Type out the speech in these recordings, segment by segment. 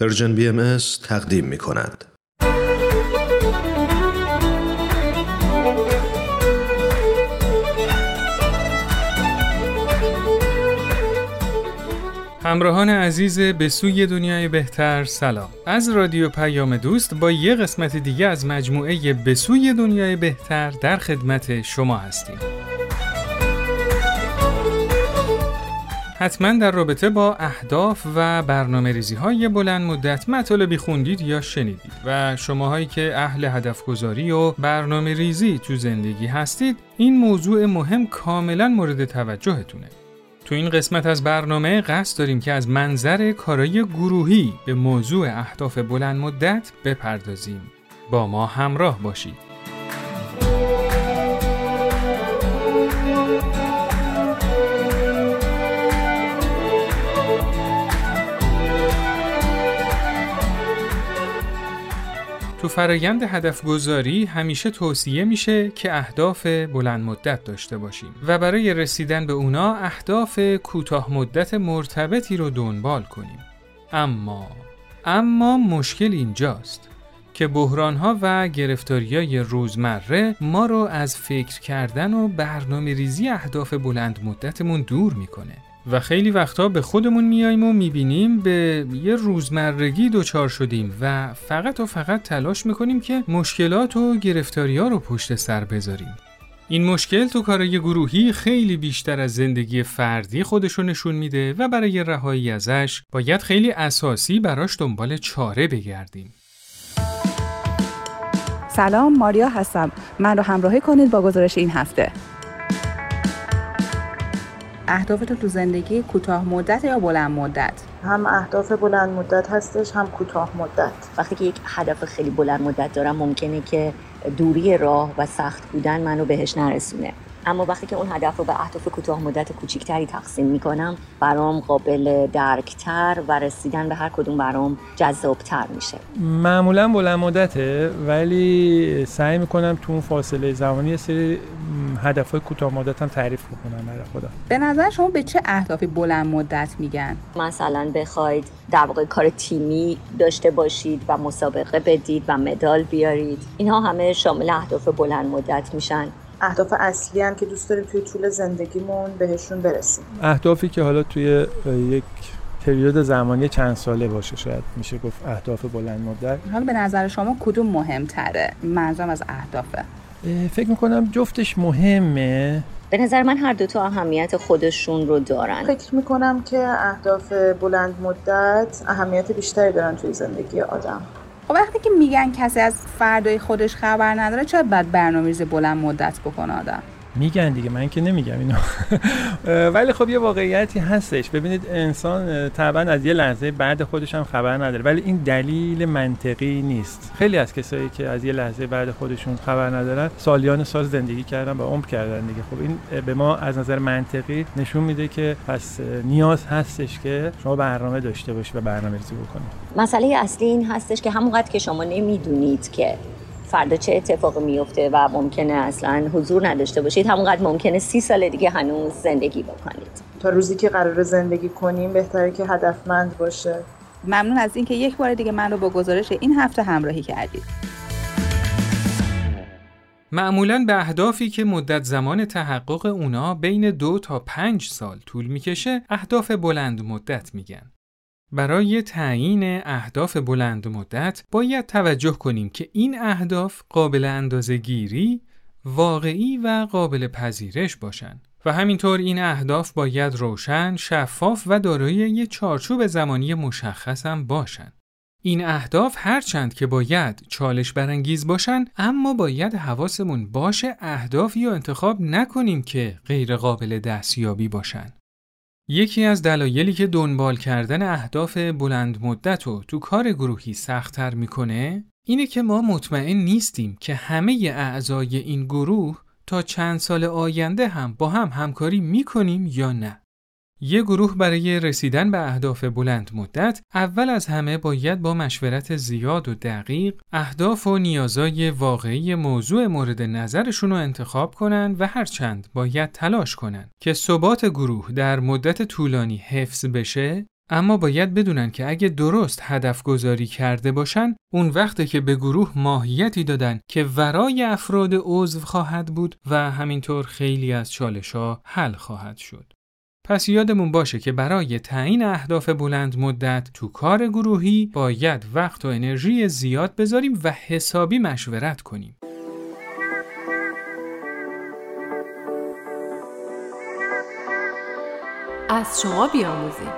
Persian BMS تقدیم می کند. همراهان عزیز به سوی دنیای بهتر سلام از رادیو پیام دوست با یه قسمت دیگه از مجموعه به سوی دنیای بهتر در خدمت شما هستیم حتما در رابطه با اهداف و برنامه ریزی های بلند مدت مطالبی خوندید یا شنیدید و شماهایی که اهل هدف گذاری و برنامه ریزی تو زندگی هستید این موضوع مهم کاملا مورد توجهتونه. تو این قسمت از برنامه قصد داریم که از منظر کارای گروهی به موضوع اهداف بلند مدت بپردازیم. با ما همراه باشید. تو فرایند هدف گذاری همیشه توصیه میشه که اهداف بلند مدت داشته باشیم و برای رسیدن به اونا اهداف کوتاه مدت مرتبطی رو دنبال کنیم. اما اما مشکل اینجاست که بحرانها و گرفتاریای روزمره ما رو از فکر کردن و برنامه ریزی اهداف بلند مدتمون دور می‌کنه. و خیلی وقتا به خودمون میاییم و می‌بینیم به یه روزمرگی دچار شدیم و فقط و فقط تلاش می‌کنیم که مشکلات و گرفتاری ها رو پشت سر بذاریم. این مشکل تو کارای گروهی خیلی بیشتر از زندگی فردی خودشو نشون میده و برای رهایی ازش باید خیلی اساسی براش دنبال چاره بگردیم. سلام ماریا هستم. من رو همراهی کنید با گزارش این هفته. اهدافتو تو زندگی کوتاه مدت یا بلند مدت؟ هم اهداف بلند مدت هستش هم کوتاه مدت. وقتی که یک هدف خیلی بلند مدت دارم ممکنه که دوری راه و سخت بودن منو بهش نرسونه. اما وقتی که اون هدف رو به اهداف کوتاه مدت کوچیکتری تقسیم می‌کنم برام قابل درکتر و رسیدن به هر کدوم برام جذابتر میشه. معمولا بلند مدته ولی سعی می‌کنم تو اون فاصله زمانی سری هدف های کوتاه مدت هم تعریف بکنم برای خدا به نظر شما به چه اهدافی بلند مدت میگن؟ مثلا بخواید در واقع کار تیمی داشته باشید و مسابقه بدید و مدال بیارید. اینها همه شامل اهداف بلند مدت میشن. اهداف اصلی هم که دوست داریم توی طول زندگیمون بهشون برسیم. اهدافی که حالا توی یک پریود زمانی چند ساله باشه شاید میشه گفت اهداف بلند مدت. حالا به نظر شما کدوم مهمتره؟ منظورم از اهدافه فکر می‌کنم جفتش مهمه. به نظر من هر دوتا اهمیت خودشون رو دارن. فکر می‌کنم که اهداف بلند مدت اهمیت بیشتری دارن توی زندگی آدم. خب وقتی که میگن کسی از فردای خودش خبر نداره چرا باید برنامه‌ریزی بلند مدت بکنه آدم؟ میگن دیگه من که نمیگم اینو. ولی خب یه واقعیتی هستش. ببینید انسان طبعا از یه لحظه بعد خودش هم خبر نداره. ولی این دلیل منطقی نیست. خیلی از کسایی که از یه لحظه بعد خودشون خبر ندارن سالیان سال زندگی کردن و عمر کردن دیگه. خب این به ما از نظر منطقی نشون میده که پس نیاز هستش که شما برنامه داشته باشید و برنامه ریزی بکنید مسئله اصلی این هستش که همونقدر که شما نمی‌دونید که فردا چه اتفاقی میفته و ممکنه اصلا حضور نداشته باشید؟ همونقدر ممکنه سی سال دیگه هنوز زندگی بکنید. تا روزی که قرار زندگی کنیم بهتره که هدفمند باشه. ممنون از اینکه یک بار دیگه من رو با گزارش این هفته همراهی کردید. معمولا به اهدافی که مدت زمان تحقق اونا بین دو تا پنج سال طول می‌کشه اهداف بلند مدت میگن. برای تعیین اهداف بلند مدت باید توجه کنیم که این اهداف قابل اندازه گیری، واقعی و قابل پذیرش باشند و همینطور این اهداف باید روشن، شفاف و دارای یک چارچوب زمانی مشخص هم باشند. این اهداف هرچند که باید چالش برانگیز باشن اما باید حواسمون باشه اهدافی رو انتخاب نکنیم که غیر قابل دستیابی باشن. یکی از دلایلی که دنبال کردن اهداف بلند مدت رو تو کار گروهی سختتر می‌کنه اینه که ما مطمئن نیستیم که همه اعضای این گروه تا چند سال آینده هم با هم همکاری می‌کنیم یا نه. یه گروه برای رسیدن به اهداف بلند مدت اول از همه باید با مشورت زیاد و دقیق اهداف و نیازای واقعی موضوع مورد نظرشون رو انتخاب کنن و هرچند باید تلاش کنن که ثبات گروه در مدت طولانی حفظ بشه اما باید بدونن که اگه درست هدف گذاری کرده باشن اون وقته که به گروه ماهیتی دادن که ورای افراد عضو خواهد بود و همینطور خیلی از چالش ها حل خواهد شد. پس یادمون باشه که برای تعیین اهداف بلند مدت تو کار گروهی باید وقت و انرژی زیاد بذاریم و حسابی مشورت کنیم. از شما بیاموزیم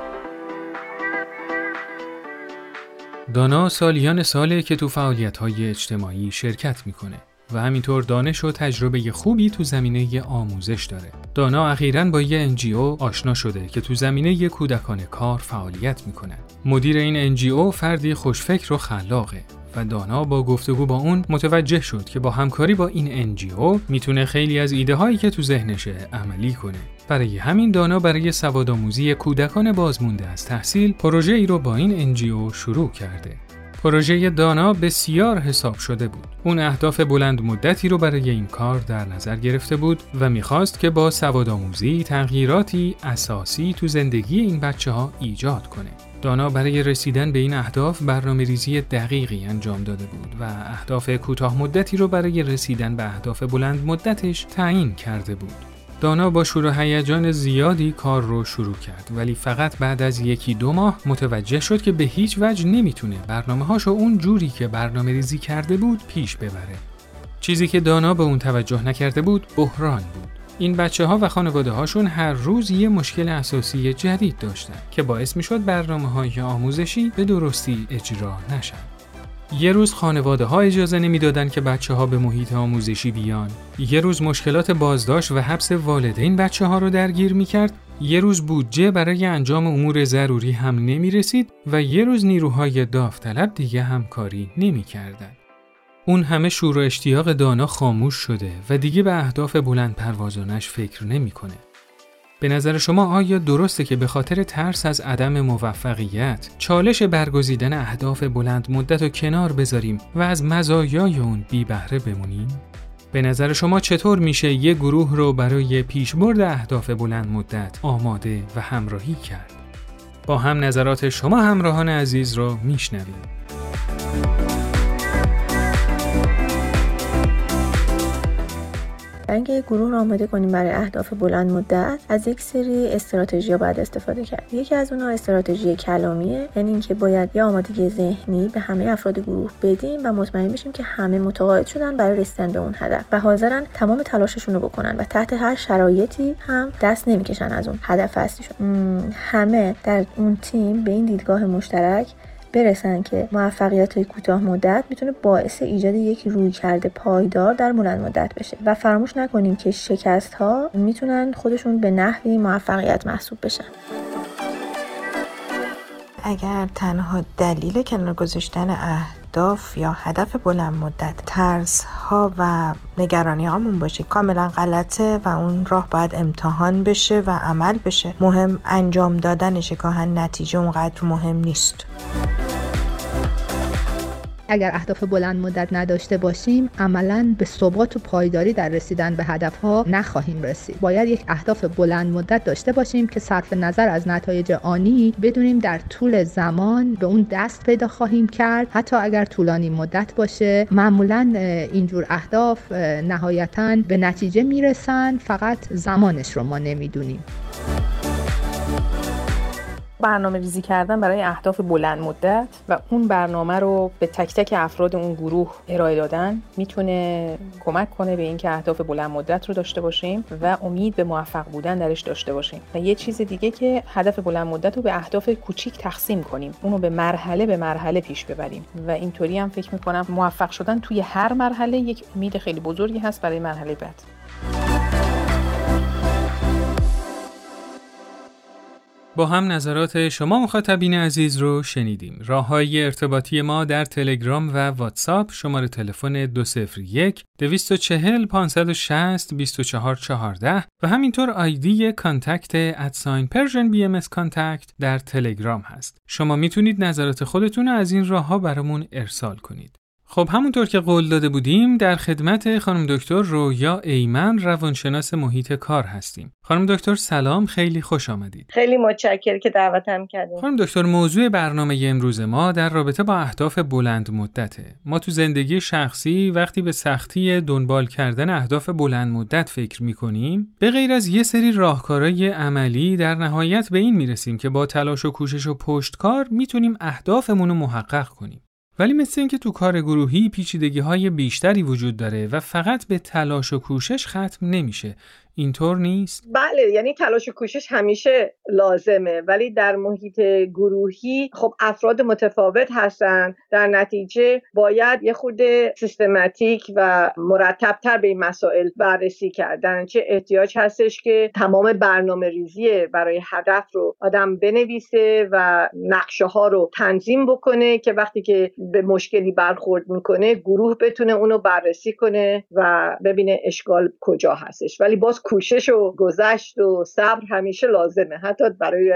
دانا سالیان ساله که تو فعالیت های اجتماعی شرکت می‌کنه و همینطور دانش و تجربه خوبی تو زمینه آموزش داره. دانا اخیرا با یه NGO آشنا شده که تو زمینه کودکان کار فعالیت می‌کنه. مدیر این NGO فردی خوشفکر و خلاقه و دانا با گفتگو با اون متوجه شد که با همکاری با این NGO می‌تونه خیلی از ایده هایی که تو ذهنشه عملی کنه. برای همین دانا برای سوادآموزی کودکان بازمونده از تحصیل پروژه ای رو با این NGO شروع کرده. پروژه دانا بسیار حساب شده بود. اون اهداف بلند مدتی رو برای این کار در نظر گرفته بود و می‌خواست که با سوادآموزی تغییراتی اساسی تو زندگی این بچه ها ایجاد کنه. دانا برای رسیدن به این اهداف برنامه ریزی دقیقی انجام داده بود و اهداف کوتاه مدتی رو برای رسیدن به اهداف بلند مدتش تعیین کرده بود. دانا با شور و هیجان زیادی کار رو شروع کرد ولی فقط بعد از یکی دو ماه متوجه شد که به هیچ وجه نمی‌تونه برنامه هاشو اون جوری که برنامه ریزی کرده بود پیش ببره. چیزی که دانا به اون توجه نکرده بود بحران بود. این بچه ها و خانواده هاشون هر روز یه مشکل اساسی جدید داشتن که باعث می شد برنامه های آموزشی به درستی اجرا نشن. یه روز خانواده ها اجازه نمی‌دادن که بچه ها به محیط آموزشی بیان. یه روز مشکلات بازداشت و حبس والدین بچه ها رو درگیر می کرد. یه روز بودجه برای انجام امور ضروری هم نمی رسید و یه روز نیروهای داوطلب دیگه همکاری نمی کردن. اون همه شور و اشتیاق دانا خاموش شده و دیگه به اهداف بلند پروازانش فکر نمی‌کنه. به نظر شما آیا درسته که به خاطر ترس از عدم موفقیت چالش برگزیدن اهداف بلند مدت رو کنار بذاریم و از مزایای اون بی بهره بمونیم؟ به نظر شما چطور میشه یه گروه رو برای پیشبرد اهداف بلند مدت آماده و همراهی کرد؟ با هم نظرات شما همراهان عزیز رو میشنویم. برای اینکه گروه رو آماده کنیم برای اهداف بلند مدت از یک سری استراتژی باید استفاده کرد. یکی از اونها استراتژی کلامیه یعنی اینکه باید یه آمادگی ذهنی به همه افراد گروه بدیم و مطمئن بشیم که همه متقاعد شدن برای رسیدن به اون هدف و حاضرن تمام تلاششون رو بکنن و تحت هر شرایطی هم دست نمی‌کشن از اون هدف اصلیشون همه در اون تیم به این دیدگاه مشترک برسن که موفقیت های کوتاه مدت می‌تونه باعث ایجاد یک روی کرده پایدار در بلند مدت بشه. و فراموش نکنیم که شکست ها می‌تونن خودشون به نحوی موفقیت محسوب بشن. اگر تنها دلیل کنار گذاشتن اهداف یا هدف بلند مدت ترس ها و نگرانی هامون باشه کاملا غلطه و اون راه باید امتحان بشه و عمل بشه. مهم انجام دادنشه گاهن نتیجه اونقدر مهم نیست. اگر اهداف بلند مدت نداشته باشیم عملا به ثبات و پایداری در رسیدن به هدف ها نخواهیم رسید. باید یک اهداف بلند مدت داشته باشیم که صرف نظر از نتایج آنی بدونیم در طول زمان به اون دست پیدا خواهیم کرد. حتی اگر طولانی مدت باشه معمولا اینجور اهداف نهایتا به نتیجه می‌رسن. فقط زمانش رو ما نمی‌دونیم. برنامه ریزی کردن برای اهداف بلند مدت و اون برنامه رو به تک تک افراد اون گروه ارائه دادن می‌تونه کمک کنه به اینکه اهداف بلند مدت رو داشته باشیم و امید به موفق بودن درش داشته باشیم. و یه چیز دیگه که هدف بلند مدت رو به اهداف کوچیک تقسیم کنیم. اونو به مرحله به مرحله پیش ببریم. و اینطوری هم فکر می‌کنم موفق شدن توی هر مرحله یک امید خیلی بزرگی هست برای مرحله بعد. با هم نظرات شما مخاطبین عزیز رو شنیدیم. راه های ارتباطی ما در تلگرام و واتساپ شماره تلفن 201 240 560 2414 و همینطور آیدی contact @ sign Persian BM contact در تلگرام هست. شما می‌تونید نظرات خودتون رو از این راه ها برامون ارسال کنید. خب همونطور که قول داده بودیم در خدمت خانم دکتر رویا ایمن روانشناس محیط کار هستیم. خانم دکتر سلام خیلی خوش آمدید. خیلی متشکر که دعوتم کردیم. خانم دکتر موضوع برنامه امروز ما در رابطه با اهداف بلند مدته. ما تو زندگی شخصی وقتی به سختی دنبال کردن اهداف بلند مدت فکر می کنیم به غیر از یه سری راهکارهای عملی در نهایت به این می‌رسیم که با تلاش و کوشش و پشتکار می‌تونیم اهدافمون رو محقق کنیم. ولی مثل اینکه تو کار گروهی پیچیدگی های بیشتری وجود داره و فقط به تلاش و کوشش ختم نمیشه. اینطور نیست؟ بله یعنی تلاش و کوشش همیشه لازمه. ولی در محیط گروهی خب افراد متفاوت هستن. در نتیجه باید یه خود سیستماتیک و مرتبتر به این مسائل بررسی کردن. چه احتیاج هستش که تمام برنامه ریزی برای هدف رو آدم بنویسه و نقشه ها رو تنظیم بکنه که وقتی که به مشکلی برخورد می‌کنه گروه بتونه اونو بررسی کنه و ببینه اشکال کجا هستش. ولی باز کوشش و گذشت و صبر همیشه لازمه. حتی برای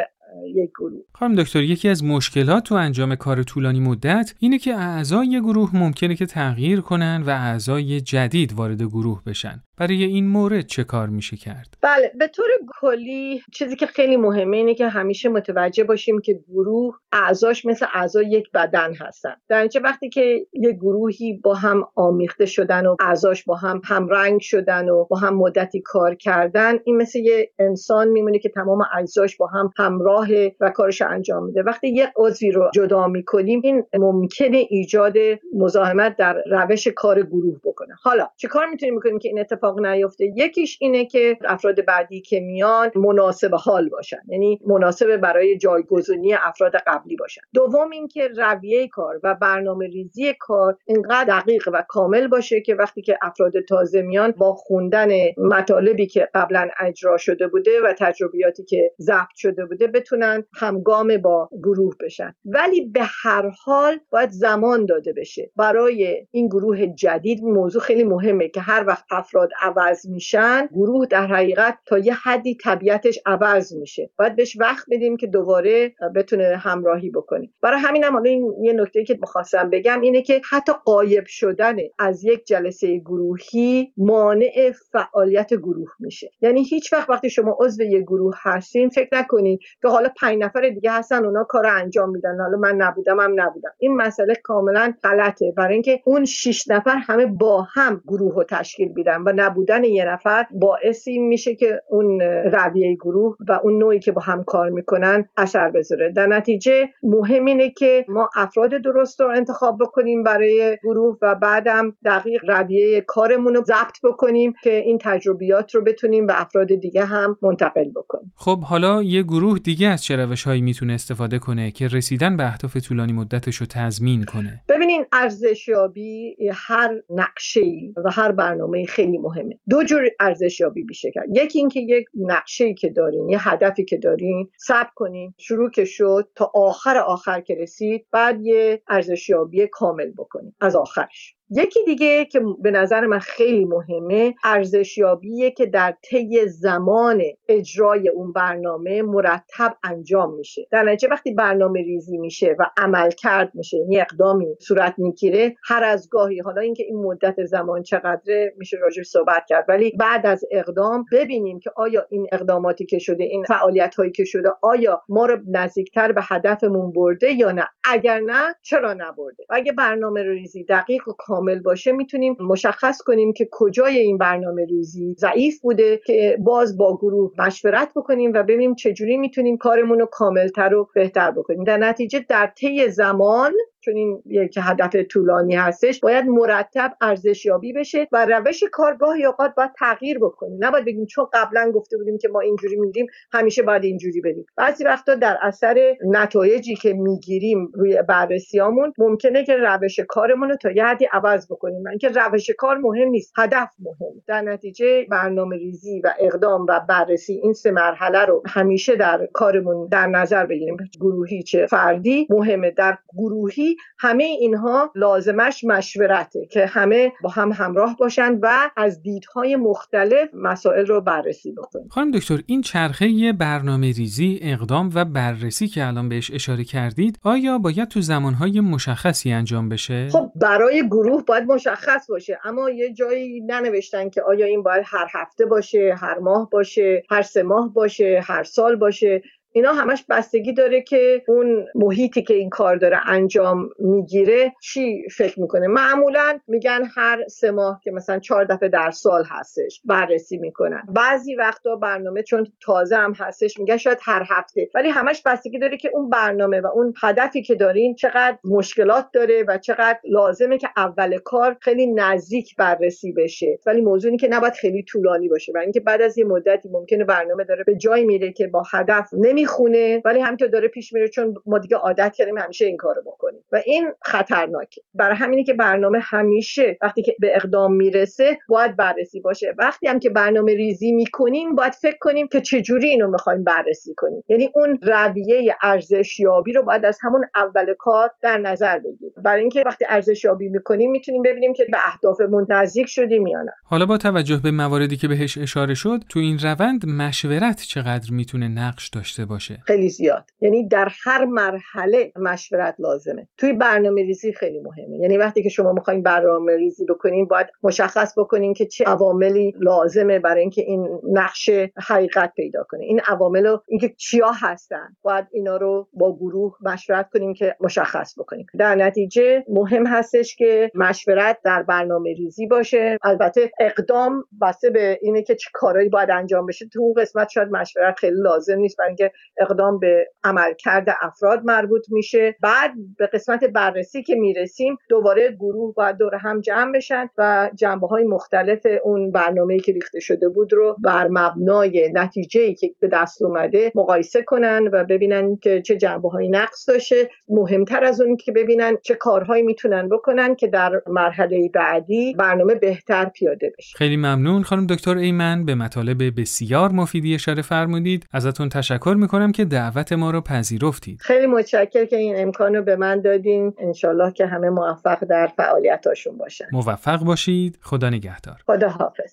یک گروه. خانم دکتر یکی از مشکلات تو انجام کار طولانی مدت اینه که اعضای گروه ممکنه که تغییر کنن و اعضای جدید وارد گروه بشن. برای این مورد چه کار میشه کرد؟ بله به طور کلی چیزی که خیلی مهمه اینه که همیشه متوجه باشیم که گروه اعضاش مثل اعضای یک بدن هستن. در وقتی که یک گروهی با هم آمیخته شدن و اعضاش با هم همرنگ شدن و با هم مدتی کار کردن این مثل یه انسان میمونه که تمام اعضاش با هم همراه و کارش انجام میده. وقتی یک عضوی رو جدا می‌کنیم این ممکنه ایجاد مزاحمت در روش کار گروه بکنه. حالا چه کار می‌تونیم بکنیم که این اتفاق نیفته؟ یکیش اینه که افراد بعدی که میان مناسب حال باشن. یعنی مناسب برای جایگزینی افراد قبلی باشن. دوم اینکه رویه کار و برنامه ریزی کار اینقدر دقیق و کامل باشه که وقتی که افراد تازه میان با خوندن مطالبی که قبلا اجرا شده بوده و تجربیاتی که ضبط شده بوده بتونن همگام با گروه بشن. ولی به هر حال باید زمان داده بشه. برای این گروه جدید موضوع خیلی مهمه که هر وقت افراد عوض میشن گروه در حقیقت تا یه حدی طبیعتش عوض میشه. باید بهش وقت بدیم که دوباره بتونه همراهی بکنه. برای همین هم این یه نکته که می‌خواستم بگم اینه که حتی قایب شدن از یک جلسه گروهی مانع فعالیت گروه میشه. یعنی هیچ وقت وقتی شما عضو یک گروه هستین فکر نکنید که حالا پنج نفر دیگه هستن اونا کار انجام میدن. حالا من نبودم هم نبودم. این مسئله کاملا غلطه. برای اینکه اون شش نفر همه با هم گروه رو تشکیل میدن و نبودن یه نفر باعث این میشه که اون رویه گروه و اون نوعی که با هم کار می‌کنن اثر بذاره. در نتیجه مهم اینه که ما افراد درست رو انتخاب بکنیم برای گروه و بعدم دقیق رویه کارمون رو ضبط بکنیم که این تجربیات رو بتونیم به افراد دیگه هم منتقل بکنیم. خب حالا یه گروه دیگه از چه روش هایی می‌تونه استفاده کنه که رسیدن به اهداف طولانی مدتش رو تضمین کنه؟ ببینین ارزشیابی هر نقشه و هر برنامه خیلی مهمه. دو جور ارزشیابی میشه کرد. یکی اینکه یک نقشه که دارین یه هدفی که دارین ثبت کنین. شروع که شد تا آخر آخر که رسید بعد یه ارزشیابی کامل بکنین. از آخرش. یکی دیگه که به نظر من خیلی مهمه ارزشیابیه که در طی زمان اجرای اون برنامه مرتب انجام میشه. در نتیجه وقتی برنامه ریزی میشه و عمل کرد میشه یعنی اقدامی صورت می‌گیره هر از گاهی حالا اینکه این مدت زمان چقدره میشه راجع صحبت کرد ولی بعد از اقدام ببینیم که آیا این اقداماتی که شده این فعالیت هایی که شده آیا ما رو نزدیکتر به هدفمون برده یا نه؟ اگر نه چرا نبرده؟ اگه برنامه ریزی دقیق و کامل باشه می‌تونیم مشخص کنیم که کجای این برنامه ریزی ضعیف بوده که باز با گروه مشورت بکنیم و ببینیم چجوری می‌تونیم کارمون رو کاملتر و بهتر بکنیم. در نتیجه در طی زمان چون این یک هدف طولانی هستش باید مرتب ارزشیابی بشه و روش کارگاه اوقات باید تغییر بکنیم نباید بگیم چون قبلا گفته بودیم که ما اینجوری میریم همیشه باید اینجوری بریم. بعضی وقتا در اثر نتایجی که می‌گیریم روی بررسیامون ممکنه که روش کارمون رو تا یه حدی عوض بکنیم. من که روش کار مهم نیست هدف مهم در نتیجه برنامه ریزی و اقدام و بررسی این سه مرحله رو همیشه در کارمون در نظر بگیریم. گروهی چه فردی مهمه. در گروهی ولی همه اینها لازمش مشورته که همه با هم همراه باشند و از دیدهای مختلف مسائل رو بررسی بکنند خانم دکتر این چرخه برنامه ریزی اقدام و بررسی که الان بهش اشاره کردید آیا باید تو زمانهای مشخصی انجام بشه؟ خب برای گروه باید مشخص باشه اما یه جایی ننوشتن که آیا این باید هر هفته باشه هر ماه باشه هر سه ماه باشه هر سال باشه. اینا همش بستگی داره که اون محیطی که این کار داره انجام می‌گیره چی فکر می‌کنه. معمولا میگن هر سه ماه که مثلا چهار دفعه در سال هستش بررسی می‌کنن. بعضی وقتا برنامه چون تازه هم هستش میگن شاید هر هفته. ولی همش بستگی داره که اون برنامه و اون هدفی که دارین چقدر مشکلات داره و چقدر لازمه که اول کار خیلی نزدیک بررسی بشه. ولی موضوعی که نباید خیلی طولانی باشه. و اینکه بعد از یه مدتی ممکنه برنامه داره به جای میره که با هدف نمی می‌خونه ولی همینطور داره پیش میره چون ما دیگه عادت کردیم همیشه این کارو بکنیم. و این خطرناکه. برای همینه که برنامه همیشه وقتی که به اقدام می‌رسه باید بررسی باشه. وقتی هم که برنامه ریزی می‌کنیم باید فکر کنیم که چجوری اینو می‌خوایم بررسی کنیم. یعنی اون رویه ارزشیابی رو باید از همون اول کار در نظر بگیریم. برای اینکه وقتی ارزشیابی می‌کنیم می‌تونیم ببینیم که به اهدافمون نزدیک شدیم یا نه. حالا با توجه به مواردی که بهش اشاره شد تو این روند مشورت چقدر می‌تونه نقش داشته خیلی زیاد. یعنی در هر مرحله مشورت لازمه. توی برنامه ریزی خیلی مهمه. یعنی وقتی که شما می‌خواین برنامه ریزی بکنین باید مشخص بکنین که چه عواملی لازمه برای اینکه این نقش حقیقت پیدا کنه. این عوامل اینکه چیا هستن. باید اینا رو با گروه مشورت کنیم که مشخص بکنیم. در نتیجه مهم هستش که مشورت در برنامه ریزی باشه. البته اقدام بسته به اینه که چه کارهایی باید انجام بشه. تو اون قسمت شاید مشورت خیلی لازم نیست. برای اینکه اقدام به عملکرد افراد مربوط میشه. بعد به قسمت بررسی که می‌رسیم دوباره گروه باید دور هم جمع بشن و جنبه های مختلف اون برنامه که ریخته شده بود رو بر مبنای نتیجه که به دست اومده مقایسه کنن و ببینن که چه جنبه های نقص داشته مهمتر از اون که ببینن چه کارهایی می‌تونن بکنن که در مرحله بعدی برنامه بهتر پیاده بشه. خیلی ممنون خانم دکتر ایمن. به مطالب بسیار مفیدی اشاره فرمودید. ازتون تشکر می‌کنم که دعوت ما رو پذیرفتید. خیلی متشکر که این امکان رو به من دادین. انشالله که همه موفق در فعالیتاشون باشن. موفق باشید. خدا نگهدار. خدا حافظ.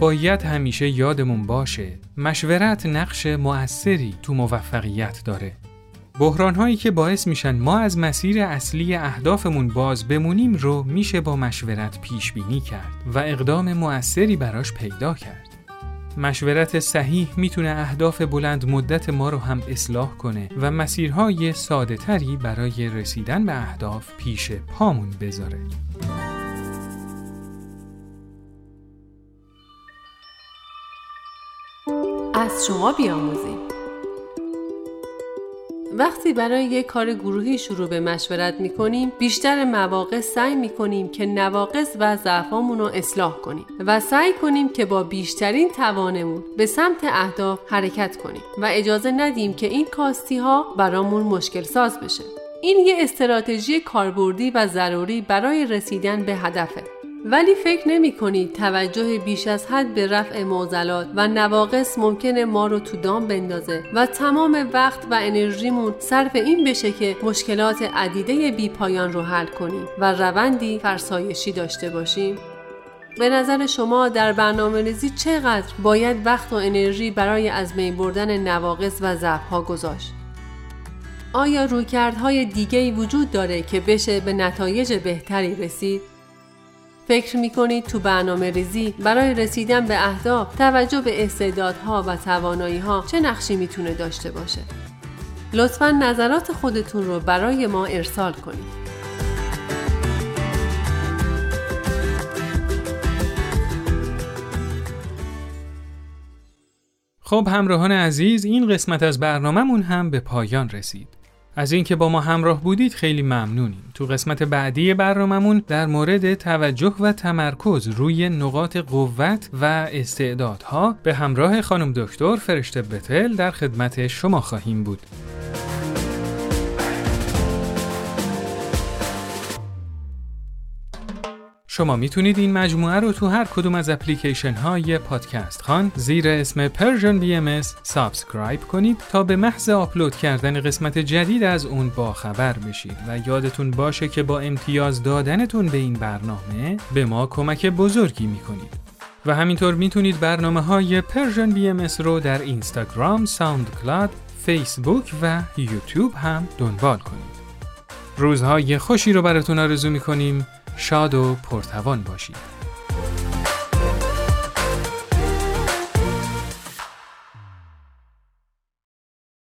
باید همیشه یادمون باشه مشورت نقش مؤثری تو موفقیت داره. بحران هایی که باعث میشن ما از مسیر اصلی اهدافمون باز بمونیم رو میشه با مشورت پیش بینی کرد و اقدام موثری براش پیدا کرد. مشورت صحیح می‌تونه اهداف بلند مدت ما رو هم اصلاح کنه و مسیرهای ساده تری برای رسیدن به اهداف پیش پامون بذاره. از شما بیاموزیم وقتی برای یک کار گروهی شروع به مشورت می کنیم بیشتر مواقع سعی می کنیم که نواقص و ضعفامون رو اصلاح کنیم و سعی کنیم که با بیشترین توانمون به سمت اهداف حرکت کنیم و اجازه ندیم که این کاستی ها برامون مشکل ساز بشه. این یه استراتژی کاربردی و ضروری برای رسیدن به هدفه. ولی فکر نمی کنید توجه بیش از حد به رفع معضلات و نواقص ممکنه ما رو تو دام بندازه و تمام وقت و انرژیمون صرف این بشه که مشکلات عدیده بی پایان رو حل کنیم و روندی فرسایشی داشته باشیم؟ به نظر شما در برنامه ریزی چقدر باید وقت و انرژی برای از بین بردن نواقص و ضعف‌ها گذاشت؟ آیا رویکردهای دیگه‌ای وجود داره که بشه به نتایج بهتری رسید؟ فکر می کنید تو برنامه ریزی برای رسیدن به اهداف توجه به استعدادها و توانایی ها چه نقشی می‌تونه داشته باشه؟ لطفا نظرات خودتون رو برای ما ارسال کنید. خب همراهان عزیز این قسمت از برنامهمون هم به پایان رسید. از اینکه با ما همراه بودید خیلی ممنونیم. تو قسمت بعدی برنامهمون در مورد توجه و تمرکز روی نقاط قوت و استعدادها به همراه خانم دکتر فرشته بتل در خدمت شما خواهیم بود. شما می‌تونید این مجموعه رو تو هر کدوم از اپلیکیشن های پادکست خان زیر اسم بی ام subscribe کنید تا به محض آپلود کردن قسمت جدید از اون با خبر بشید و یادتون باشه که با امتیاز دادنتون به این برنامه به ما کمک بزرگی می‌کنید. و همینطور می‌تونید برنامه های بی ام رو در اینستاگرام، ساوند کلاد، فیسبوک و یوتیوب هم دنبال کنید. روزهای خوشی رو براتون آرزو می‌کنیم. شاد و پرتوان باشید.